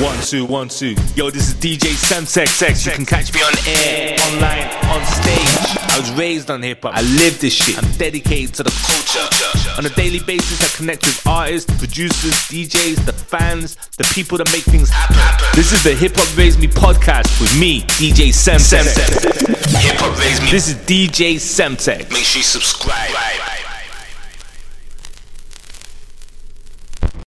One, two, one, two. Yo, this is DJ Semtex. You can catch me on air, online, on stage. I was raised on hip hop. I live this shit. I'm dedicated to the culture. On a daily basis, I connect with artists, producers, DJs, the fans, the people that make things happen. This is the Hip Hop Raised Me podcast with me, DJ Semtex. Hip Hop Raised Me. This is DJ Semtex. Make sure you subscribe.